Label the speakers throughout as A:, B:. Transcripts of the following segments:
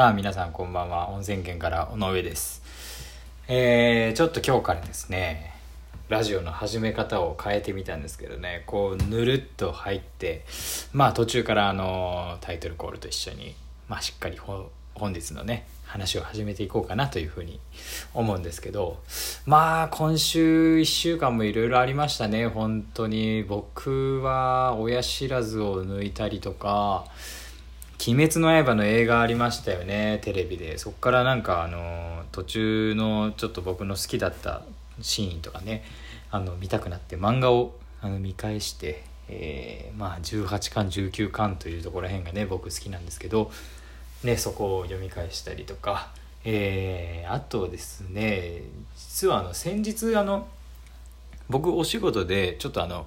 A: さあ皆さんこんばんは。温泉県から尾上です。えー、ちょっと今日からですねラジオの始め方を変えてみたんですけどね。こうぬるっと入ってまあ途中からあのタイトルコールと一緒にまあしっかり本日のね話を始めていこうかなというふうに思うんですけどまあ今週1週間もいろいろありましたね。本当に僕は親知らずを抜いたりとか「鬼滅の刃」の映画ありましたよねテレビで。そっからなんかあの途中のちょっと僕の好きだったシーンとかねあの見たくなって漫画をあの見返してえー、まあ18巻19巻というところら辺がね僕好きなんですけどね、そこを読み返したりとか、えー、あとですね実はあの先日あの僕お仕事でちょっとあの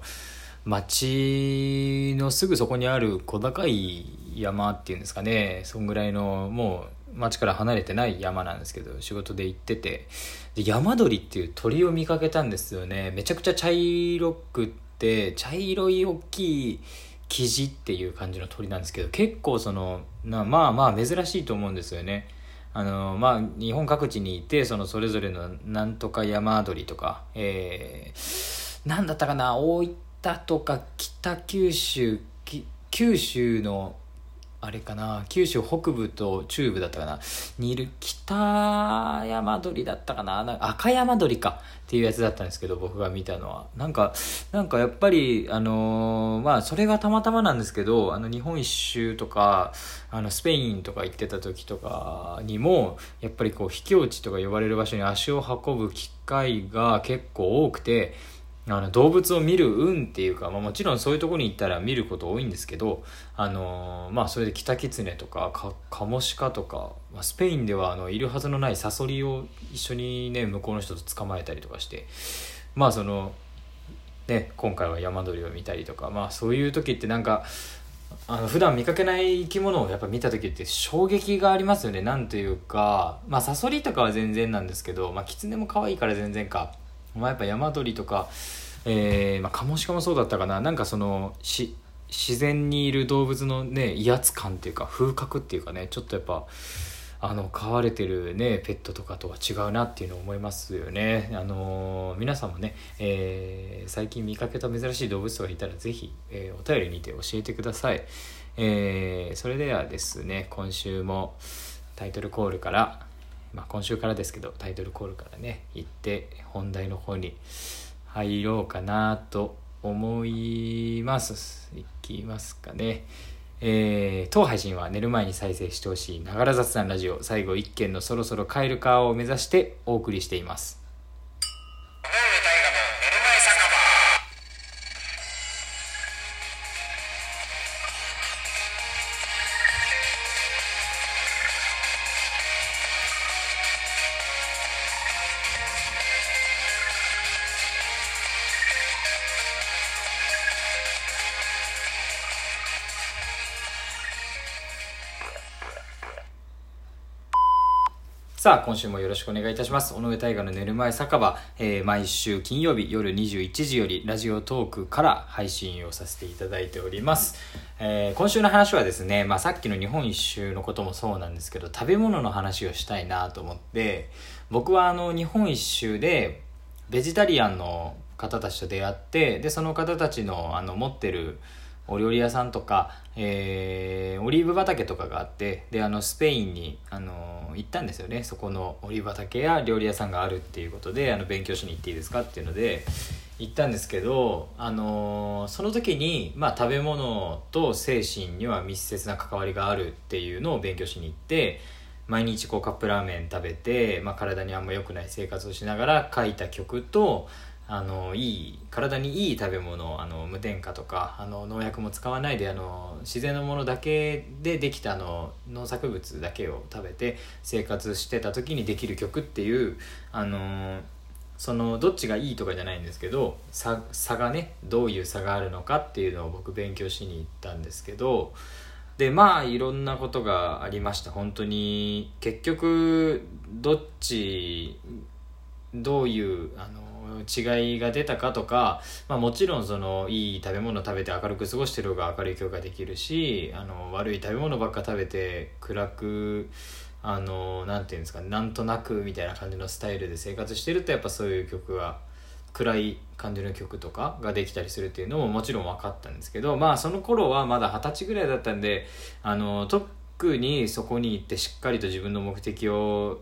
A: 町のすぐそこにある小高い山っていうんですかね。そんぐらいのもう町から離れてない山なんですけど仕事で行ってて。で山鳥っていう鳥を見かけたんですよね。めちゃくちゃ茶色くって茶色い大きい生地っていう感じの鳥なんですけど結構そのなまあまあ珍しいと思うんですよね。あのまあ、日本各地にいてそのそれぞれのなんとか山鳥とか、えー、なんだったかな大分とか北九州九州のあれかな？九州北部と中部だったかな？にいる北山鳥だったかな？なんか赤山鳥か？っていうやつだったんですけど僕が見たのは。なんかなんかやっぱりあのー、まあそれがたまたまなんですけどあの日本一周とかあのスペインとか行ってた時とかにもやっぱりこう秘境地とか呼ばれる場所に足を運ぶ機会が結構多くてあの動物を見る運っていうか、まあ、もちろんそういうとこに行ったら見ること多いんですけど、あのー、まあ、それでキタキツネとかカモシカとか、まあ、スペインではあのいるはずのないサソリを一緒にね向こうの人と捕まえたりとかしてまあそのね今回は山鳥を見たりとかまあそういう時ってなんかあの普段見かけない生き物をやっぱ見た時って衝撃がありますよねなんというかまあサソリとかは全然なんですけどまあキツネも可愛いから全然か。まあ、やっぱ山鳥とか、えーまあ、カモシカもそうだったかななんかそのし自然にいる動物のね威圧感っていうか風格っていうかねちょっとやっぱあの飼われてるねペットとかとは違うなっていうのを思いますよね。あのー、皆さんもね、えー、最近見かけた珍しい動物がいたら是非、えー、お便りにて教えてください。え、それではですね今週もタイトルコールからまあ、今週からですけどタイトルコールからね行って本題の方に入ろうかなと思います。いきますかね。えー、当配信は寝る前に再生してほしいながら雑談ラジオ。最後1件のそろそろ帰るかを目指してお送りしています。さあ、今週もよろしくお願いいたします。尾上大河の寝る前酒場、えー、毎週金曜日夜21時よりラジオトークから配信をさせていただいております。えー、今週の話はですね、まあ、さっきの日本一周のこともそうなんですけど、食べ物の話をしたいなと思って、僕はあの、日本一周で、ベジタリアンの方たちと出会って、で、その方たちのあの、持ってる、お料理屋さんとか、えー、オリーブ畑とかがあってであのスペインに、あの行ったんですよね。そこのオリーブ畑や料理屋さんがあるっていうことであの勉強しに行っていいですかっていうので行ったんですけど、あのその時に、まあ、食べ物と精神には密接な関わりがあるっていうのを勉強しに行って毎日こうカップラーメン食べて、まあ、体にあんま良くない生活をしながら書いた曲とあのいい体にいい食べ物あの無添加とかあの農薬も使わないであの自然のものだけでできたあの農作物だけを食べて生活してた時にできる曲っていうあのそのどっちがいいとかじゃないんですけど差差がねどういう差があるのかっていうのを僕勉強しに行ったんですけどでまあいろんなことがありました。本当に結局どっちどういうあの違いが出たかとか、まあ、もちろんそのいい食べ物食べて明るく過ごしてる方が明るい教ができるしあの悪い食べ物ばっか食べて暗くあのなんていうんですかなんとなくみたいな感じのスタイルで生活してるとやっぱそういう曲が暗い感じの曲とかができたりするっていうのももちろん分かったんですけどまあその頃はまだ二十歳ぐらいだったんであの特にそこに行ってしっかりと自分の目的を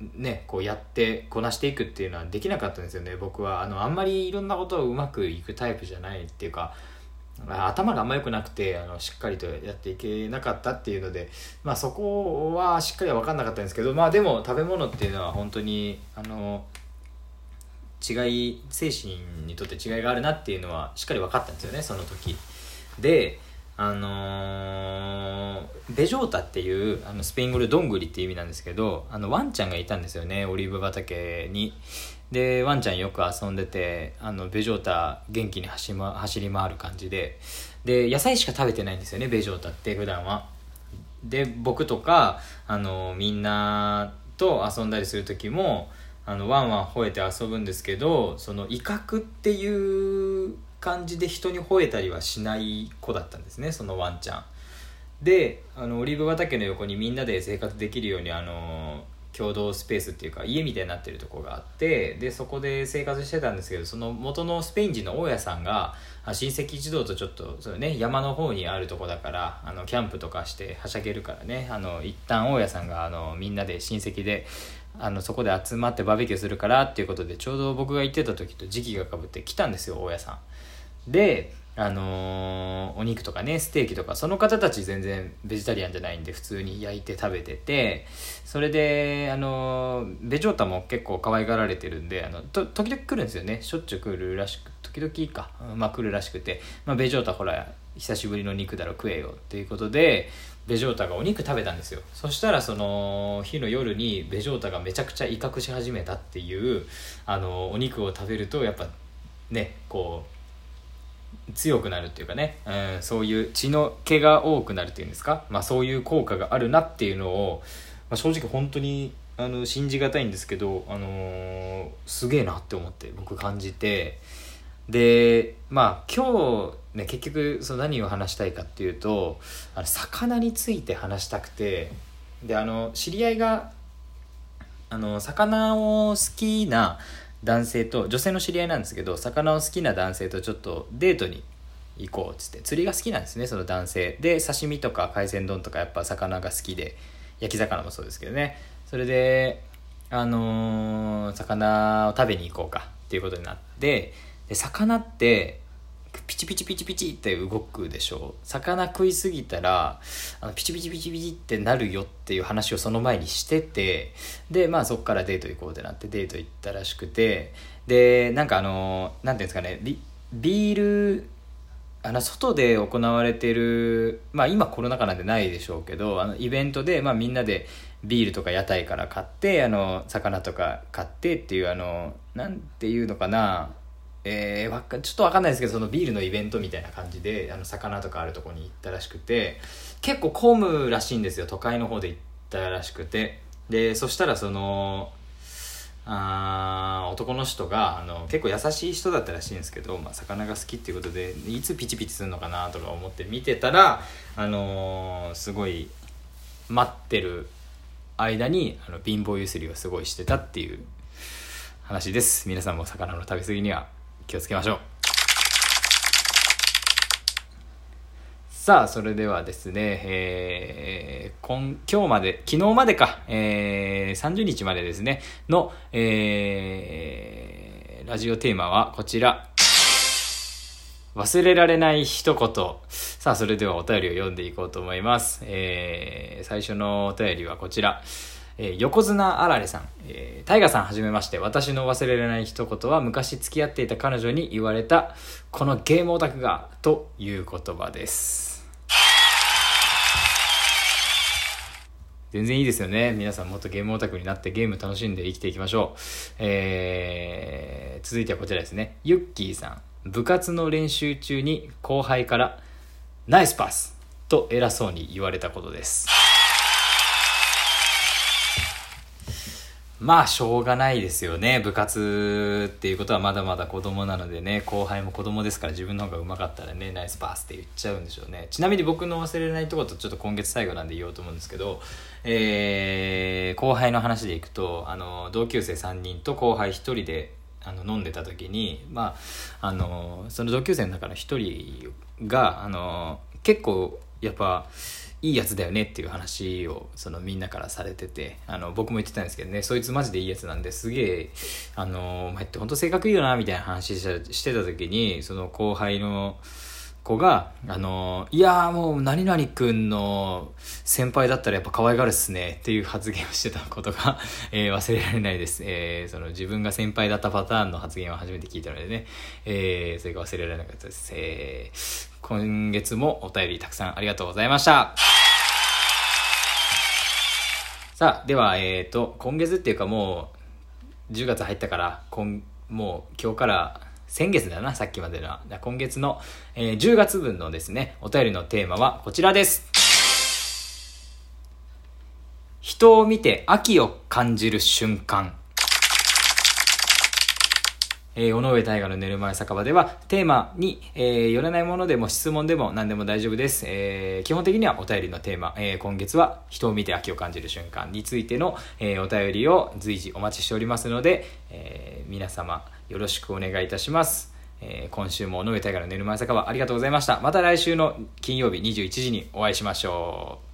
A: ね、こうやってこなしていくっていうのはできなかったんですよね。僕はあのあんまりいろんなことをうまくいくタイプじゃないっていうか頭があんま良くなくてあのしっかりとやっていけなかったっていうので、まあ、そこはしっかりは分かんなかったんですけど、まあ、でも食べ物っていうのは本当にあの違い精神にとって違いがあるなっていうのはしっかり分かったんですよねその時。であのー、ベジョータっていうあのスペイン語でどんぐりっていう意味なんですけどあのワンちゃんがいたんですよねオリーブ畑に。でワンちゃんよく遊んでてあのベジョータ元気に走,、ま、走り回る感じで。で野菜しか食べてないんですよねベジョータって普段は。で僕とかあのみんなと遊んだりする時もあのワンワン吠えて遊ぶんですけどその威嚇っていう感じで人に吠えたりはしない子だったんですねそのワンちゃん。であのオリーブ畑の横にみんなで生活できるようにあの共同スペースっていうか家みたいになってるとこがあってでそこで生活してたんですけどその元のスペイン人の大家さんが親戚一同とちょっとそれ、ね、山の方にあるとこだからあのキャンプとかしてはしゃげるからねあの一旦大家さんがあのみんなで親戚であのそこで集まってバーベキューするからっていうことでちょうど僕が行ってた時と時期がかぶって来たんですよ大家さん。であのー、お肉とかねステーキとかその方たち全然ベジタリアンじゃないんで普通に焼いて食べててそれで、あのー、ベジョータも結構可愛がられてるんであのと時々来るんですよね。しょっちゅう来るらしく時々か、まあ、来るらしくて、まあ、ベジョータほら久しぶりの肉だろ食えよっていうことでベジョータがお肉食べたんですよ。そしたらその日の夜にベジョータがめちゃくちゃ威嚇し始めたっていうあのお肉を食べるとやっぱねこう強くなるっていうかね、うん、そういう血の気が多くなるっていうんですか、まあ、そういう効果があるなっていうのを、まあ、正直本当にあの信じがたいんですけど、あのー、すげえなって思って僕感じて。でまあ今日ね、結局その何を話したいかっていうとあの魚について話したくてであの知り合いがあの魚を好きな男性と女性の知り合いなんですけど魚を好きな男性とちょっとデートに行こうっつって釣りが好きなんですねその男性。で刺身とか海鮮丼とかやっぱ魚が好きで焼き魚もそうですけどね。それであのー、魚を食べに行こうかっていうことになってで魚ってピチピチピチピチって動くでしょ？魚食いすぎたらあのピチピチピチピチってなるよっていう話をその前にしててでまあそこからデート行こうってなってデート行ったらしくてでなんかあのなんていうんですかねビールあの外で行われてるまあ今コロナ禍なんでないでしょうけどあのイベントで、まあ、みんなでビールとか屋台から買ってあの魚とか買ってっていうあのなんていうのかなえー、ちょっと分かんないですけどそのビールのイベントみたいな感じであの魚とかあるとこに行ったらしくて結構混むらしいんですよ都会の方で行ったらしくて。でそしたらそのあ男の人があの結構優しい人だったらしいんですけど、まあ、魚が好きっていうことでいつピチピチするのかなとか思って見てたら、あのー、すごい待ってる間にあの貧乏ゆすりをすごいしてたっていう話です。皆さんも魚の食べ過ぎには。気をつけましょうさあそれではですね、えー、今今日まで昨日までか、えー、30日までですねの、えー、ラジオテーマはこちら忘れられない一言。さあ、それではお便りを読んでいこうと思います。えー、最初のお便りはこちら。えー、横綱あられさん、えー、タイガさんはじめまして、私の忘れられない一言は昔付き合っていた彼女に言われた、このゲームオタクが、という言葉です。全然いいですよね。皆さんもっとゲームオタクになってゲーム楽しんで生きていきましょう。えー、続いてはこちらですね。ユッキーさん。部活の練習中に後輩からナイスパスと偉そうに言われたことです。まあしょうがないですよね。部活っていうことはまだまだ子供なのでね。後輩も子供ですから自分の方が上手かったらねナイスパスって言っちゃうんでしょうね。ちなみに僕の忘れないとことちょっと今月最後なんで言おうと思うんですけど、えー、後輩の話でいくとあの同級生3人と後輩1人であの飲んでた時に、まあ、あのその同級生の中の1人があの結構やっぱいいやつだよねっていう話をそのみんなからされててあの僕も言ってたんですけどねそいつマジでいいやつなんですげえあのお前って本当性格いいよなみたいな話してた時にその後輩の子が、あの、いやもう何々くんの先輩だったらやっぱ可愛がるっすねっていう発言をしてたことが、えー、忘れられないです。えー、その自分が先輩だったパターンの発言を初めて聞いたのでね、えー、それが忘れられなかったです。えー、今月もお便りたくさんありがとうございました。さあ、では、えっ、ー、と、今月っていうかもう、10月入ったから、今、もう今日から先月だな、さっきまでの。今月の、えー、10月分のですね、お便りのテーマはこちらです。人を見て秋を感じる瞬間。えー、尾上大河の寝る前酒場では、テーマに、えー、寄らないものでも質問でも何でも大丈夫です。えー、基本的にはお便りのテーマ、えー、今月は人を見て秋を感じる瞬間についての、えー、お便りを随時お待ちしておりますので、えー、皆様よろしくお願いいたします。えー、今週も尾上大河の寝る前酒場ありがとうございました。また来週の金曜日21時にお会いしましょう。